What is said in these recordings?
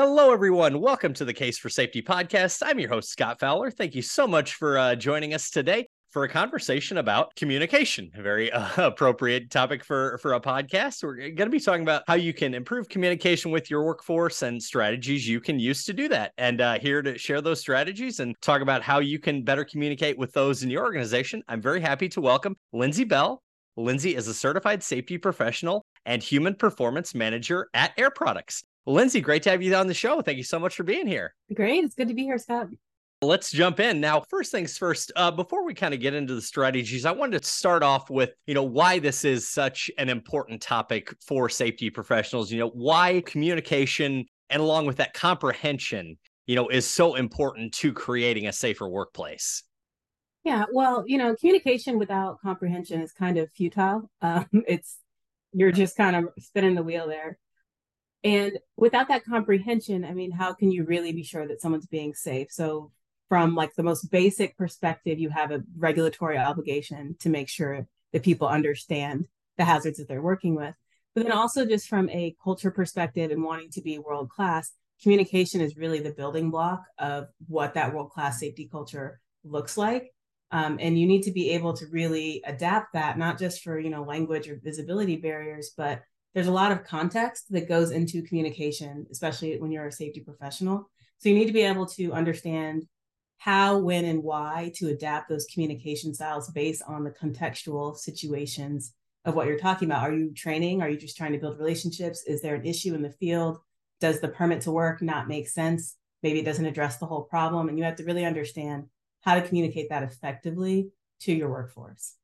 Hello, everyone. Welcome to the Case for Safety podcast. I'm your host, Scott Fowler. Thank you so much for uh, joining us today for a conversation about communication. A very uh, appropriate topic for for a podcast. We're going to be talking about how you can improve communication with your workforce and strategies you can use to do that. And uh, here to share those strategies and talk about how you can better communicate with those in your organization, I'm very happy to welcome Lindsay Bell. Lindsay is a certified safety professional and human performance manager at Air Products. Lindsay, great to have you on the show. Thank you so much for being here. Great. It's good to be here, Scott. Let's jump in now. First things first. Uh, before we kind of get into the strategies, I wanted to start off with you know why this is such an important topic for safety professionals. You know why communication and along with that comprehension, you know, is so important to creating a safer workplace. Yeah, well, you know, communication without comprehension is kind of futile. Um, it's you're just kind of spinning the wheel there. And without that comprehension, I mean, how can you really be sure that someone's being safe? So, from like the most basic perspective, you have a regulatory obligation to make sure that people understand the hazards that they're working with. But then also, just from a culture perspective and wanting to be world class, communication is really the building block of what that world class safety culture looks like. Um, and you need to be able to really adapt that, not just for you know language or visibility barriers, but there's a lot of context that goes into communication, especially when you're a safety professional. So you need to be able to understand how, when, and why to adapt those communication styles based on the contextual situations of what you're talking about. Are you training? Are you just trying to build relationships? Is there an issue in the field? Does the permit to work not make sense? Maybe it doesn't address the whole problem. And you have to really understand how to communicate that effectively to your workforce.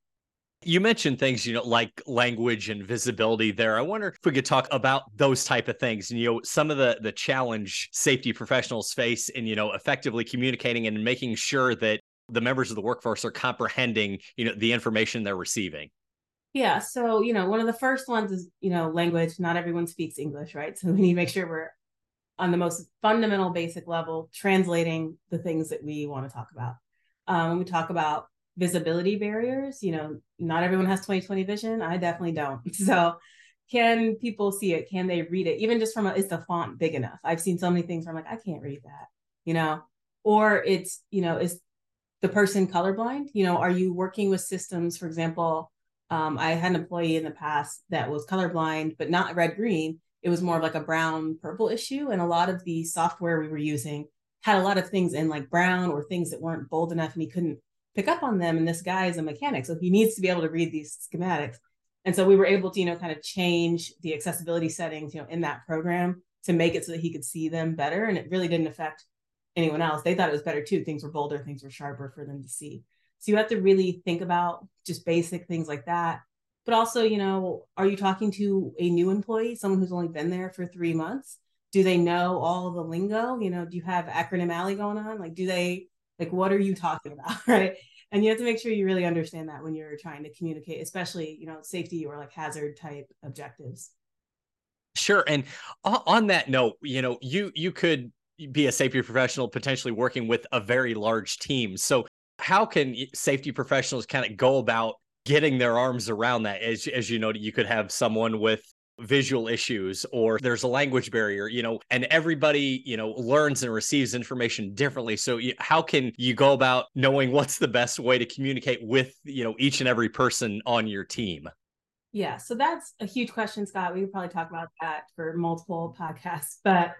You mentioned things, you know, like language and visibility there. I wonder if we could talk about those type of things and, you know, some of the the challenge safety professionals face in, you know, effectively communicating and making sure that the members of the workforce are comprehending, you know, the information they're receiving. Yeah. So, you know, one of the first ones is, you know, language. Not everyone speaks English, right? So we need to make sure we're on the most fundamental basic level translating the things that we want to talk about. Um, when we talk about visibility barriers. You know, not everyone has 2020 vision. I definitely don't. So can people see it? Can they read it? Even just from a, is the font big enough? I've seen so many things where I'm like, I can't read that, you know, or it's, you know, is the person colorblind? You know, are you working with systems, for example, um, I had an employee in the past that was colorblind, but not red green. It was more of like a brown purple issue. And a lot of the software we were using had a lot of things in like brown or things that weren't bold enough and he couldn't pick up on them. And this guy is a mechanic, so he needs to be able to read these schematics. And so we were able to, you know, kind of change the accessibility settings, you know, in that program to make it so that he could see them better. And it really didn't affect anyone else. They thought it was better too. Things were bolder, things were sharper for them to see. So you have to really think about just basic things like that. But also, you know, are you talking to a new employee, someone who's only been there for three months? Do they know all the lingo? You know, do you have acronym alley going on? Like, do they like, what are you talking about? Right. And you have to make sure you really understand that when you're trying to communicate, especially, you know, safety or like hazard type objectives. Sure. And on that note, you know, you you could be a safety professional potentially working with a very large team. So how can safety professionals kind of go about getting their arms around that as as you know you could have someone with visual issues or there's a language barrier you know and everybody you know learns and receives information differently. So you, how can you go about knowing what's the best way to communicate with you know each and every person on your team? Yeah so that's a huge question scott. We could probably talk about that for multiple podcasts but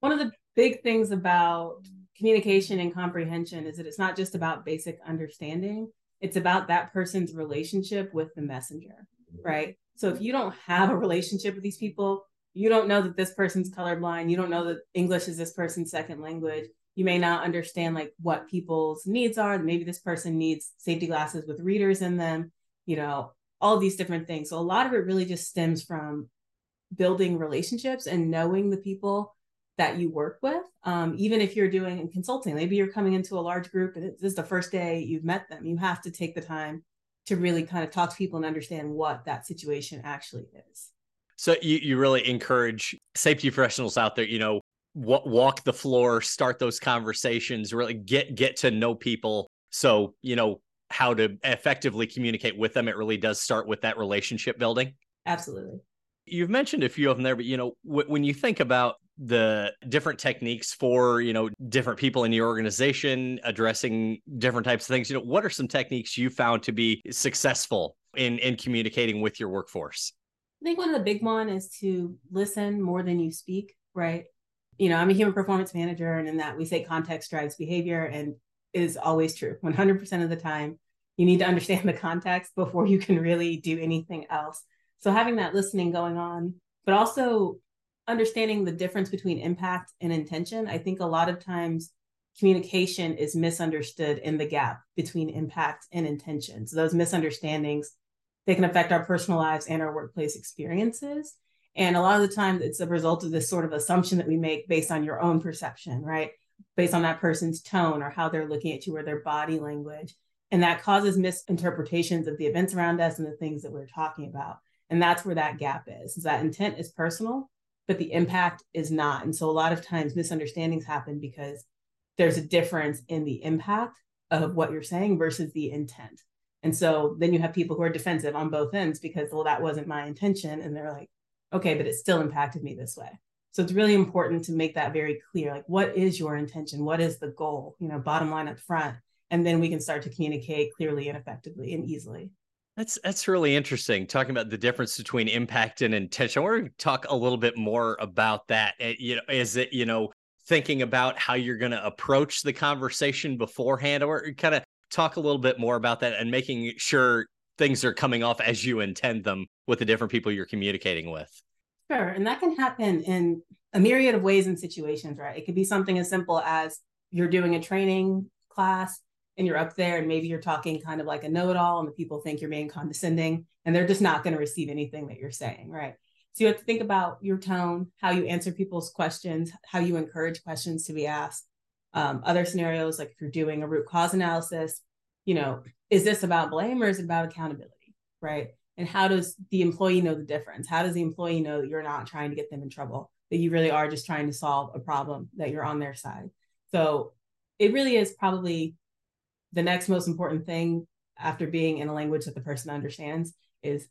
one of the big things about communication and comprehension is that it's not just about basic understanding. It's about that person's relationship with the messenger right so if you don't have a relationship with these people, you don't know that this person's colorblind, you don't know that English is this person's second language. You may not understand like what people's needs are. Maybe this person needs safety glasses with readers in them, you know, all these different things. So a lot of it really just stems from building relationships and knowing the people that you work with. Um, even if you're doing consulting, maybe you're coming into a large group and this is the first day you've met them. You have to take the time to really kind of talk to people and understand what that situation actually is. So you, you really encourage safety professionals out there, you know, walk the floor, start those conversations, really get get to know people. So, you know, how to effectively communicate with them. It really does start with that relationship building. Absolutely. You've mentioned a few of them there, but you know, w- when you think about the different techniques for you know different people in your organization addressing different types of things you know what are some techniques you found to be successful in in communicating with your workforce? I think one of the big one is to listen more than you speak right? You know i'm a human performance manager and in that we say context drives behavior and is always true 100% of the time. You need to understand the context before you can really do anything else. So having that listening going on but also understanding the difference between impact and intention. I think a lot of times communication is misunderstood in the gap between impact and intention. So those misunderstandings, they can affect our personal lives and our workplace experiences. And a lot of the time it's a result of this sort of assumption that we make based on your own perception, right? Based on that person's tone or how they're looking at you or their body language. And that causes misinterpretations of the events around us and the things that we're talking about. And that's where that gap is, is that intent is personal, but the impact is not. And so a lot of times misunderstandings happen because there's a difference in the impact of what you're saying versus the intent. And so then you have people who are defensive on both ends because, well, that wasn't my intention. And they're like, okay, but it still impacted me this way. So it's really important to make that very clear. Like, what is your intention? What is the goal? You know, bottom line up front. And then we can start to communicate clearly and effectively and easily. That's that's really interesting. Talking about the difference between impact and intention. I want to talk a little bit more about that. Eh, you know, is it you know thinking about how you're going to approach the conversation beforehand, or kind of talk a little bit more about that and making sure things are coming off as you intend them with the different people you're communicating with. Sure, and that can happen in a myriad of ways and situations, right? It could be something as simple as you're doing a training class and you're up there and maybe you're talking kind of like a know-it-all and the people think you're being condescending and they're just not going to receive anything that you're saying right? So you have to think about your tone how you answer people's questions how you encourage questions to be asked. Um, other scenarios like if you're doing a root cause analysis you know is this about blame or is it about accountability right? And how does the employee know the difference? How does the employee know that you're not trying to get them in trouble that you really are just trying to solve a problem that you're on their side? So it really is probably the next most important thing after being in a language that the person understands is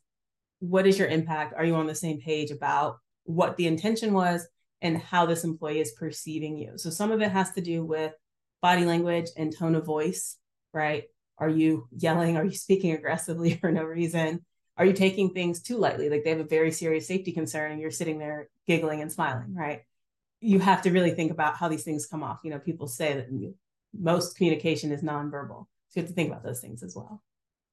what is your impact? Are you on the same page about what the intention was and how this employee is perceiving you? So some of it has to do with body language and tone of voice, right? Are you yelling? Are you speaking aggressively for no reason? Are you taking things too lightly? Like they have a very serious safety concern and you're sitting there giggling and smiling, right? You have to really think about how these things come off. You know, people say that most communication is nonverbal. So you have to think about those things as well.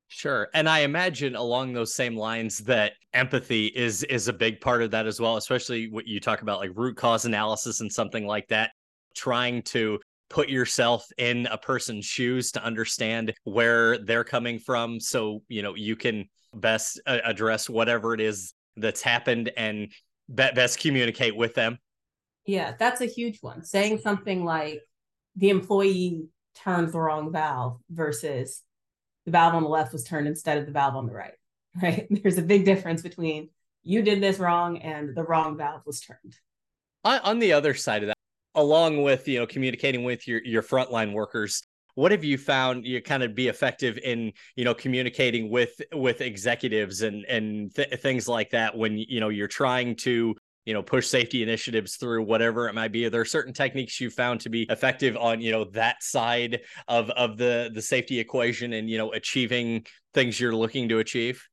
Sure. And I imagine along those same lines that empathy is is a big part of that as well, especially what you talk about like root cause analysis and something like that, trying to put yourself in a person's shoes to understand where they're coming from so, you know, you can best uh, address whatever it is that's happened and best communicate with them. Yeah, that's a huge one. Saying something like the employee turned the wrong valve versus the valve on the left was turned instead of the valve on the right, right? There's a big difference between you did this wrong and the wrong valve was turned. On, the other side of that, along with you know communicating with your your frontline workers, what have you found you kind of be effective in you know communicating with with executives and and th- things like that when you know you're trying to you know push safety initiatives through whatever it might be. Are there certain techniques you found to be effective on you know that side of of the the safety equation and you know achieving things you're looking to achieve?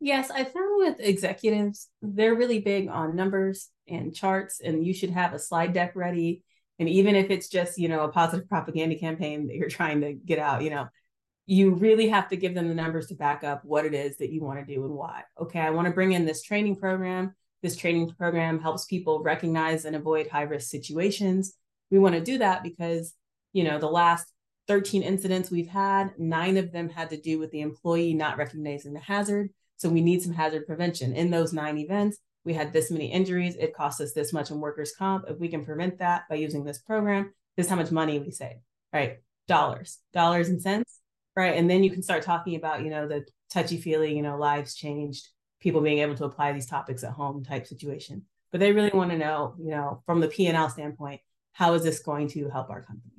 Yes i found with executives they're really big on numbers and charts and you should have a slide deck ready. And even if it's just you know a positive propaganda campaign that you're trying to get out you know you really have to give them the numbers to back up what it is that you want to do and why. Okay i want to bring in this training program this training program helps people recognize and avoid high risk situations. We want to do that because, you know, the last 13 incidents we've had, nine of them had to do with the employee not recognizing the hazard. So we need some hazard prevention. In those nine events, we had this many injuries. It cost us this much in workers' comp. If we can prevent that by using this program, this is how much money we save, right? Dollars, dollars and cents, right? And then you can start talking about, you know, the touchy feely, you know, lives changed, people being able to apply these topics at home type situation. But they really want to know, you know, from the P&L standpoint, how is this going to help our company?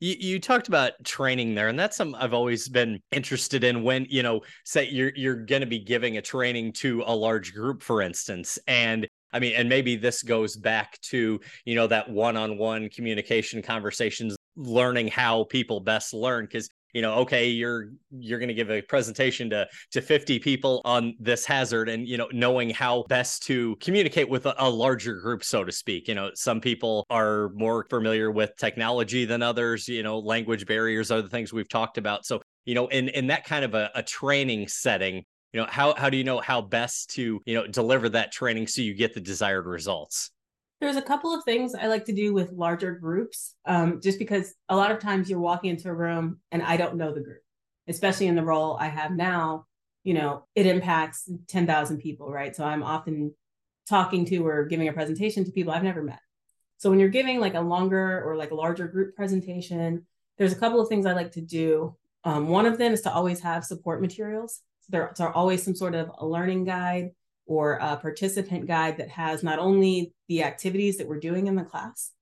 You, you talked about training there, and that's some I've always been interested in. When you know, say you're you're going to be giving a training to a large group, for instance, and I mean, and maybe this goes back to, you know, that one on one communication conversations, learning how people best learn. Cause you know okay you're you're going to give a presentation to to 50 people on this hazard and you know knowing how best to communicate with a, a, larger group so to speak. You know some people are more familiar with technology than others you know language barriers are the things we've talked about. So you know in in that kind of a, a training setting you know how how do you know how best to you know deliver that training so you get the desired results there's a couple of things i like to do with larger groups um, just because a lot of times you're walking into a room and i don't know the group especially in the role i have now you know it impacts 10,000 people right? So i'm often talking to or giving a presentation to people i've never met. So when you're giving like a longer or like larger group presentation there's a couple of things i like to do. Um, one of them is to always have support materials. There there's always some sort of a learning guide or a participant guide that has not only the activities that we're doing in the class,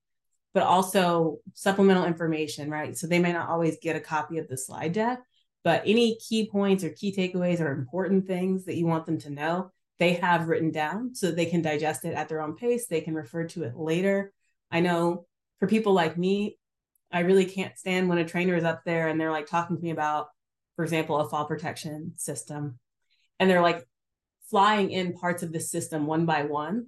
but also supplemental information, right? So they may not always get a copy of the slide deck, but any key points or key takeaways or important things that you want them to know, they have written down so they can digest it at their own pace. They can refer to it later. I know for people like me, I really can't stand when a trainer is up there and they're like talking to me about for example, a fall protection system. And they're like flying in parts of the system one by one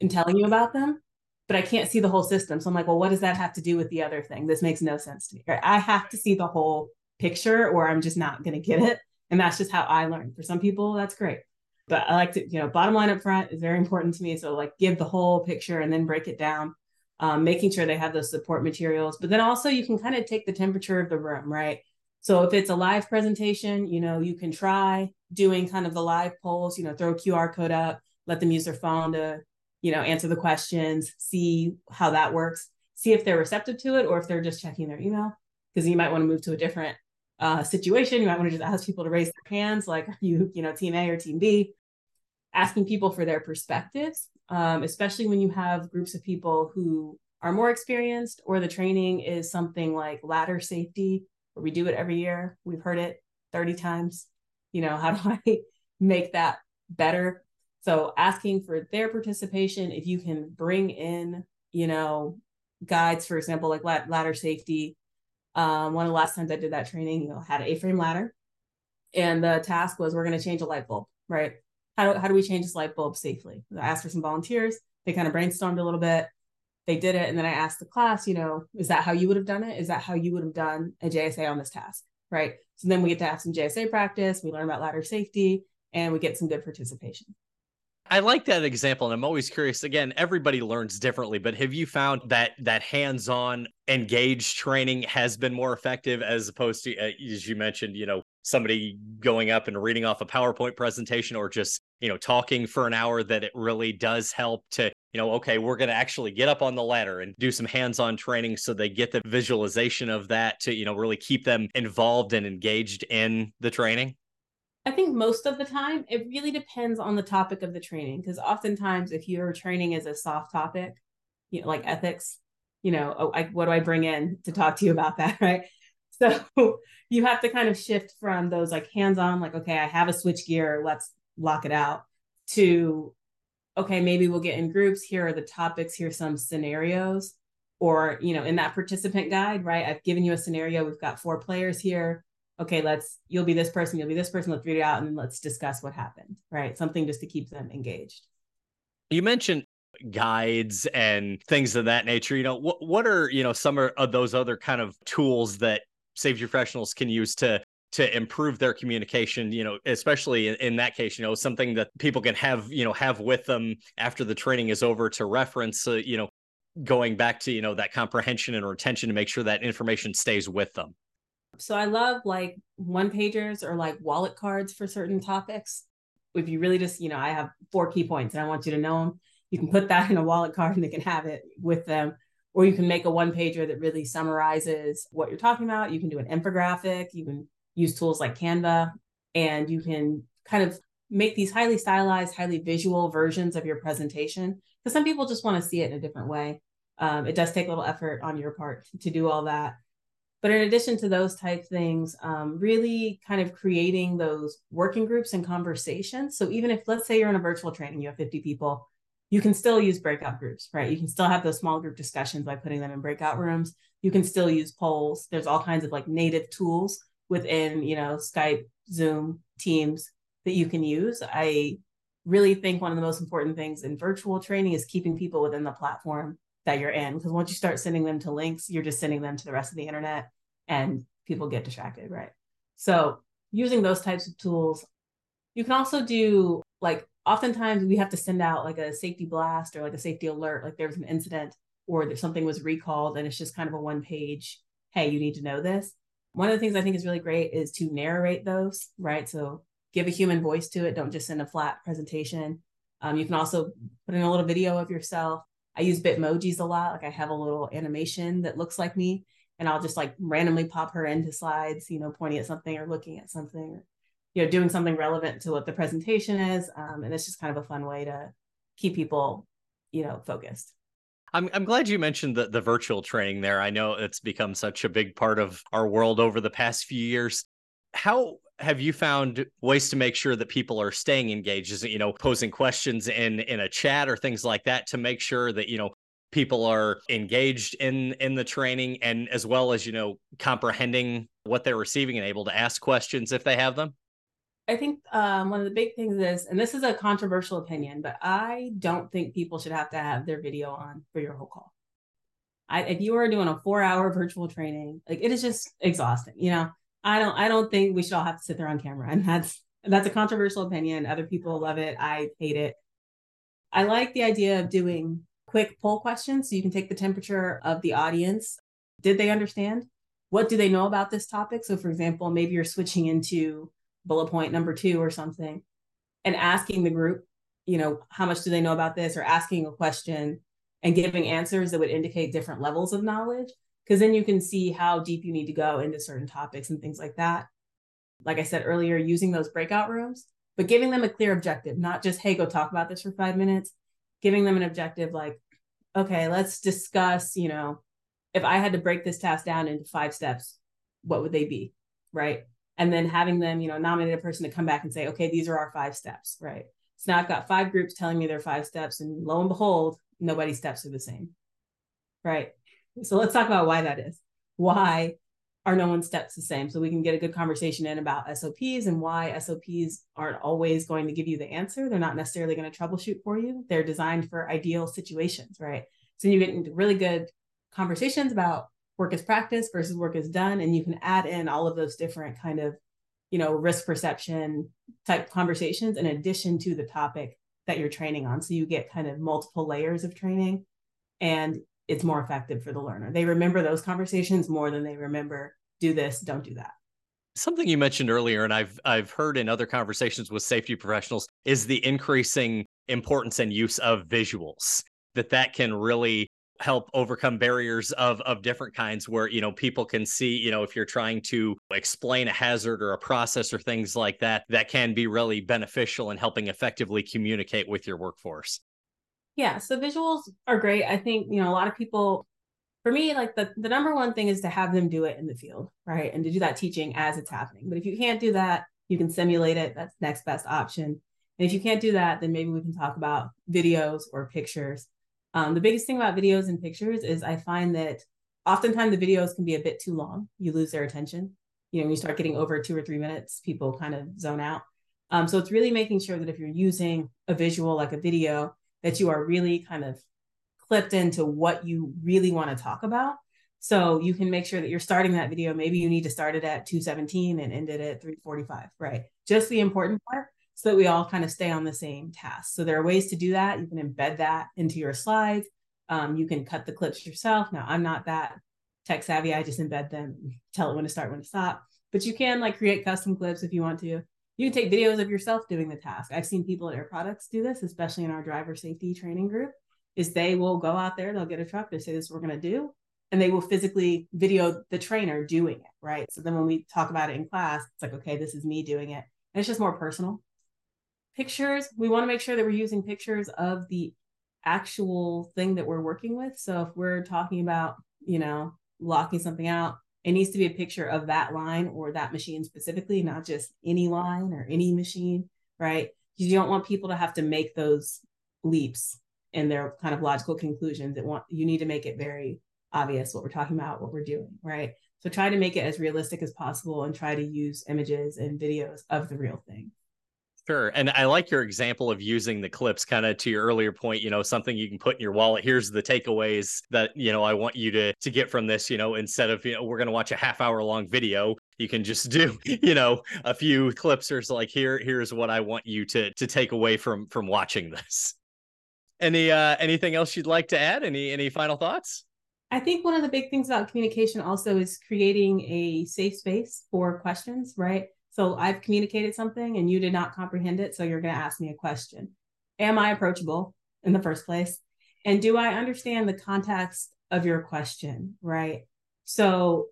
and telling you about them, but I can't see the whole system. So I'm like, well, what does that have to do with the other thing? This makes no sense to me. Right? I have to see the whole picture or I'm just not going to get it. And that's just how I learn. For some people, that's great. But I like to, you know, bottom line up front is very important to me. So like give the whole picture and then break it down, um, making sure they have those support materials. But then also you can kind of take the temperature of the room, right? So if it's a live presentation, you know, you can try doing kind of the live polls, you know, throw a QR code up, let them use their phone to, you know, answer the questions, see how that works, see if they're receptive to it or if they're just checking their email. Because you might want to move to a different uh, situation. You might want to just ask people to raise their hands, like, are you, you know, team A or team B? Asking people for their perspectives, um, especially when you have groups of people who are more experienced or the training is something like ladder safety where we do it every year. We've heard it 30 times. You know, how do I make that better? So asking for their participation, if you can bring in, you know, guides, for example, like ladder safety. Um, one of the last times I did that training, you know, had an A-frame ladder. And the task was we're going to change a light bulb, right? How do, how do we change this light bulb safely? I asked for some volunteers. They kind of brainstormed a little bit they did it and then i asked the class you know is that how you would have done it is that how you would have done a jsa on this task right so then we get to have some jsa practice we learn about ladder safety and we get some good participation I like that example, and I'm always curious. Again, everybody learns differently, but have you found that that hands-on, engaged training has been more effective as opposed to, uh, as you mentioned, you know, somebody going up and reading off a PowerPoint presentation or just you know talking for an hour? That it really does help to you know, okay, we're going to actually get up on the ladder and do some hands on training so they get the visualization of that to, you know, really keep them involved and engaged in the training? I think most of the time it really depends on the topic of the training because oftentimes if your training is a soft topic, you know, like ethics, you know, oh, I, what do I bring in to talk to you about that, right? So you have to kind of shift from those like hands on, like okay, I have a switch gear, let's lock it out, to okay, maybe we'll get in groups. Here are the topics. Here's some scenarios. Or, you know, in that participant guide, right? I've given you a scenario. We've got four players here. Okay, let's, you'll be this person, you'll be this person. Let's read it out and let's discuss what happened, right? Something just to keep them engaged. You mentioned guides and things of that nature. You know, what, what are, you know, some of those other kind of tools that safety professionals can use to to improve their communication you know especially in, in, that case you know something that people can have you know have with them after the training is over to reference uh, you know going back to you know that comprehension and retention to make sure that information stays with them. So i love like one pagers or like wallet cards for certain topics. If you really just you know i have four key points and i want you to know them you can put that in a wallet card and they can have it with them. Or you can make a one pager that really summarizes what you're talking about. You can do an infographic. You can use tools like Canva, and you can kind of make these highly stylized, highly visual versions of your presentation. Because some people just want to see it in a different way. Um, it does take a little effort on your part to do all that. But in addition to those type things, um, really kind of creating those working groups and conversations. So even if, let's say you're in a virtual training, you have 50 people, you can still use breakout groups, right? You can still have those small group discussions by putting them in breakout rooms. You can still use polls. There's all kinds of like native tools within, you know, Skype, Zoom, Teams that you can use. I really think one of the most important things in virtual training is keeping people within the platform that you're in. Because once you start sending them to links, you're just sending them to the rest of the internet and people get distracted, right? So using those types of tools, you can also do like oftentimes we have to send out like a safety blast or like a safety alert, like there was an incident or that something was recalled and it's just kind of a one page, hey, you need to know this. One of the things I think is really great is to narrate those, right? So give a human voice to it. Don't just send a flat presentation. Um, you can also put in a little video of yourself. I use Bitmojis a lot. Like I have a little animation that looks like me, and I'll just like randomly pop her into slides, you know, pointing at something or looking at something, or you know, doing something relevant to what the presentation is. Um, and it's just kind of a fun way to keep people, you know, focused. I'm I'm glad you mentioned the the virtual training there. I know it's become such a big part of our world over the past few years. How have you found ways to make sure that people are staying engaged? Is it, you know, posing questions in in a chat or things like that to make sure that, you know, people are engaged in in the training and as well as, you know, comprehending what they're receiving and able to ask questions if they have them? I think um, one of the big things is, and this is a controversial opinion, but I don't think people should have to have their video on for your whole call. I, if you are doing a four hour virtual training, like it is just exhausting. You know, I don't, I don't think we should all have to sit there on camera, and that's that's a controversial opinion. Other people love it. I hate it. I like the idea of doing quick poll questions so you can take the temperature of the audience. Did they understand? What do they know about this topic? So, for example, maybe you're switching into bullet point number two or something and asking the group you know how much do they know about this or asking a question and giving answers that would indicate different levels of knowledge because then you can see how deep you need to go into certain topics and things like that. Like i said earlier using those breakout rooms but giving them a clear objective not just hey go talk about this for five minutes. Giving them an objective like okay let's discuss you know if i had to break this task down into five steps what would they be? Right and then having them, you know, nominate a person to come back and say, okay, these are our five steps, right? So now I've got five groups telling me their five steps, and lo and behold, nobody's steps are the same, right? So let's talk about why that is. Why are no one's steps the same? So we can get a good conversation in about SOPs and why SOPs aren't always going to give you the answer. They're not necessarily going to troubleshoot for you. They're designed for ideal situations, right? So you get into really good conversations about work is practice versus work is done and you can add in all of those different kind of you know risk perception type conversations in addition to the topic that you're training on. So you get kind of multiple layers of training and it's more effective for the learner. They remember those conversations more than they remember do this don't do that. Something you mentioned earlier and i've i've heard in other conversations with safety professionals is the increasing importance and use of visuals that that can really help overcome barriers of of different kinds where you know people can see you know if you're trying to explain a hazard or a process or things like that that can be really beneficial in helping effectively communicate with your workforce. Yeah so visuals are great. I think you know a lot of people for me like the, the number one thing is to have them do it in the field right and to do that teaching as it's happening. But if you can't do that you can simulate it. That's next best option. And if you can't do that then maybe we can talk about videos or pictures um, the biggest thing about videos and pictures is I find that oftentimes the videos can be a bit too long. You lose their attention. You know, when you start getting over two or three minutes, people kind of zone out. Um, so it's really making sure that if you're using a visual like a video, that you are really kind of clipped into what you really want to talk about. So you can make sure that you're starting that video. Maybe you need to start it at 217 and end it at 345, right? Just the important part so that we all kind of stay on the same task. So there are ways to do that. You can embed that into your slides. Um, you can cut the clips yourself. Now, I'm not that tech savvy. I just embed them, tell it when to start, when to stop. But you can like create custom clips if you want to. You can take videos of yourself doing the task. I've seen people at Air Products do this, especially in our driver safety training group. Is they will go out there, they'll get a truck, they say this is what we're going to do, and they will physically video the trainer doing it, right? So then when we talk about it in class, it's like, okay, this is me doing it. And it's just more personal pictures we want to make sure that we're using pictures of the actual thing that we're working with so if we're talking about you know locking something out it needs to be a picture of that line or that machine specifically not just any line or any machine right Because you don't want people to have to make those leaps in their kind of logical conclusions. It want you need to make it very obvious what we're talking about, what we're doing, right? So try to make it as realistic as possible and try to use images and videos of the real thing. Sure. And I like your example of using the clips kind of to your earlier point, you know, something you can put in your wallet. Here's the takeaways that, you know, I want you to to get from this, you know, instead of, you know, we're going to watch a half hour long video, you can just do, you know, a few clips or like here here's what I want you to to take away from from watching this. Any uh anything else you'd like to add? Any any final thoughts? I think one of the big things about communication also is creating a safe space for questions, right? So I've communicated something and you did not comprehend it. So you're going to ask me a question. Am I approachable in the first place? And do I understand the context of your question? Right. So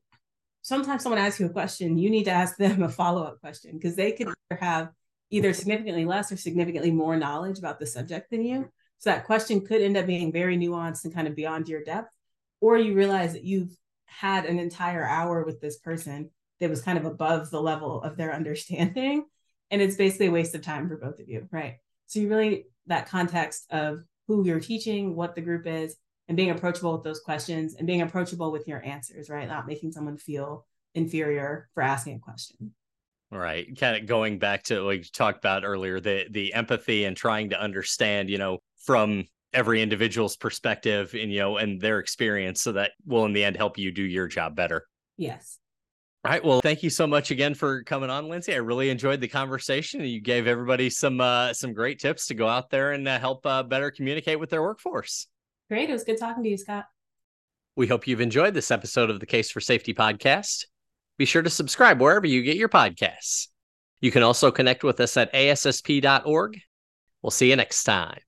sometimes someone asks you a question, you need to ask them a follow up question because they could have either significantly less or significantly more knowledge about the subject than you. So that question could end up being very nuanced and kind of beyond your depth. Or you realize that you've had an entire hour with this person that was kind of above the level of their understanding. And it's basically a waste of time for both of you, right? So you really that context of who you're teaching, what the group is, and being approachable with those questions and being approachable with your answers, right? Not making someone feel inferior for asking a question. Right. Kind of going back to what you talked about earlier, the the empathy and trying to understand, you know, from every individual's perspective and you know and their experience so that will in the end help you do your job better. Yes. All right. Well, thank you so much again for coming on, Lindsay. I really enjoyed the conversation. You gave everybody some uh, some great tips to go out there and uh, help uh, better communicate with their workforce. Great. It was good talking to you, Scott. We hope you've enjoyed this episode of the Case for Safety podcast. Be sure to subscribe wherever you get your podcasts. You can also connect with us at ASSP.org. We'll see you next time.